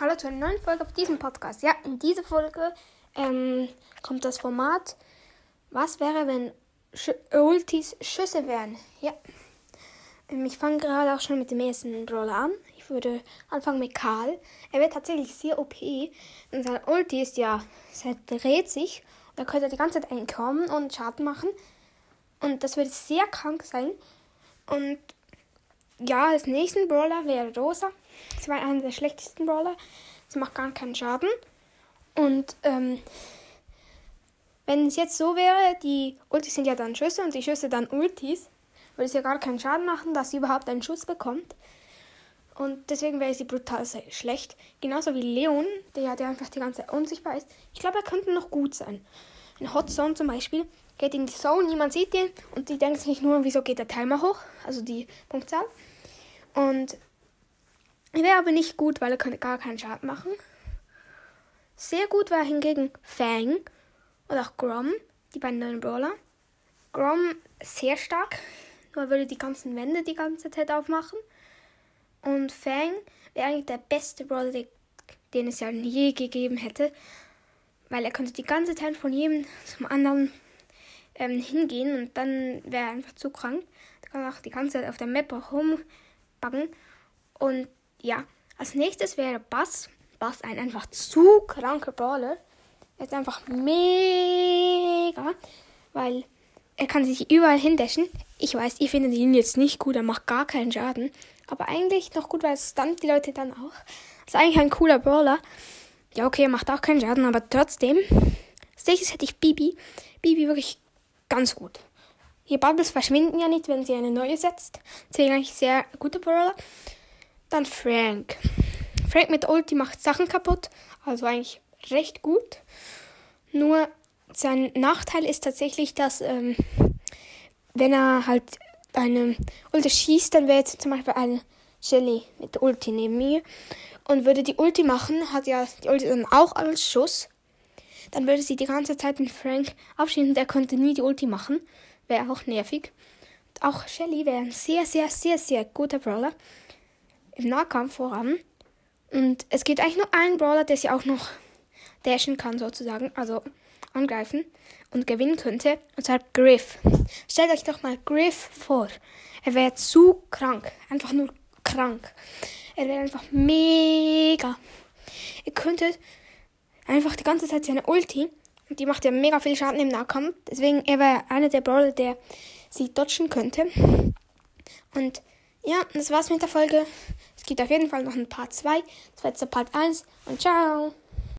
Hallo zu einer neuen Folge auf diesem Podcast. Ja, in dieser Folge ähm, kommt das Format Was wäre, wenn Sch Ultis Schüsse wären? Ja. Ähm, ich fange gerade auch schon mit dem ersten Brawler an. Ich würde anfangen mit Karl. Er wird tatsächlich sehr OP. Und sein Ulti ist ja, er dreht sich. Da könnte er die ganze Zeit einkommen und Schaden machen. Und das würde sehr krank sein. Und ja, als nächsten Brawler wäre Rosa. Das war einer der schlechtesten Brawler. Sie macht gar keinen Schaden. Und ähm, wenn es jetzt so wäre, die Ultis sind ja dann Schüsse und die Schüsse dann Ultis, würde es ja gar keinen Schaden machen, dass sie überhaupt einen Schuss bekommt. Und deswegen wäre sie brutal schlecht. Genauso wie Leon, der, der einfach die ganze Zeit unsichtbar ist. Ich glaube, er könnte noch gut sein. In Hot Zone zum Beispiel geht in die Zone, niemand sieht ihn und die denken sich nur, wieso geht der Timer hoch, also die Punktzahl. Und wäre aber nicht gut, weil er könnte gar keinen Schaden machen. Sehr gut war hingegen Fang und auch Grom, die beiden neuen Brawler. Grom sehr stark, nur würde die ganzen Wände die ganze Zeit aufmachen. Und Fang wäre eigentlich der beste Brawler, den es ja je gegeben hätte, weil er könnte die ganze Zeit von jedem zum anderen ähm, hingehen und dann wäre er einfach zu krank. Er kann auch die ganze Zeit auf der Map rumbacken. Und ja, als nächstes wäre Bass. Bass ein einfach zu kranker Brawler. Er ist einfach mega, weil er kann sich überall hindashen. Ich weiß, ihr findet ihn jetzt nicht gut, er macht gar keinen Schaden. Aber eigentlich noch gut, weil es stunt die Leute dann auch. Ist eigentlich ein cooler Brawler. Ja, okay, er macht auch keinen Schaden, aber trotzdem. Als nächstes hätte ich Bibi. Bibi wirklich ganz gut. Die Bubbles verschwinden ja nicht, wenn sie eine neue setzt. Deswegen eigentlich sehr guter Brawler. Dann Frank. Frank mit Ulti macht Sachen kaputt. Also eigentlich recht gut. Nur sein Nachteil ist tatsächlich, dass ähm, wenn er halt eine Ulti schießt, dann wäre jetzt zum Beispiel ein Shelly mit Ulti neben mir und würde die Ulti machen, hat ja die Ulti dann auch als Schuss dann würde sie die ganze Zeit mit Frank abschießen und er könnte nie die Ulti machen. Wäre auch nervig. Und auch Shelly wäre ein sehr, sehr, sehr, sehr guter Brawler. Im Nahkampf voran. Und es gibt eigentlich nur einen Brawler, der sie auch noch dashen kann, sozusagen. Also angreifen und gewinnen könnte. Und zwar Griff. Stellt euch doch mal Griff vor. Er wäre zu krank. Einfach nur krank. Er wäre einfach mega. Ihr könntet einfach die ganze Zeit seine Ulti. Und die macht ja mega viel Schaden im Nahkampf. Deswegen, er war einer der Brawler, der sie dodgen könnte. Und ja, das war's mit der Folge. Es gibt auf jeden Fall noch ein Part 2. Das war jetzt der Part 1. Und ciao.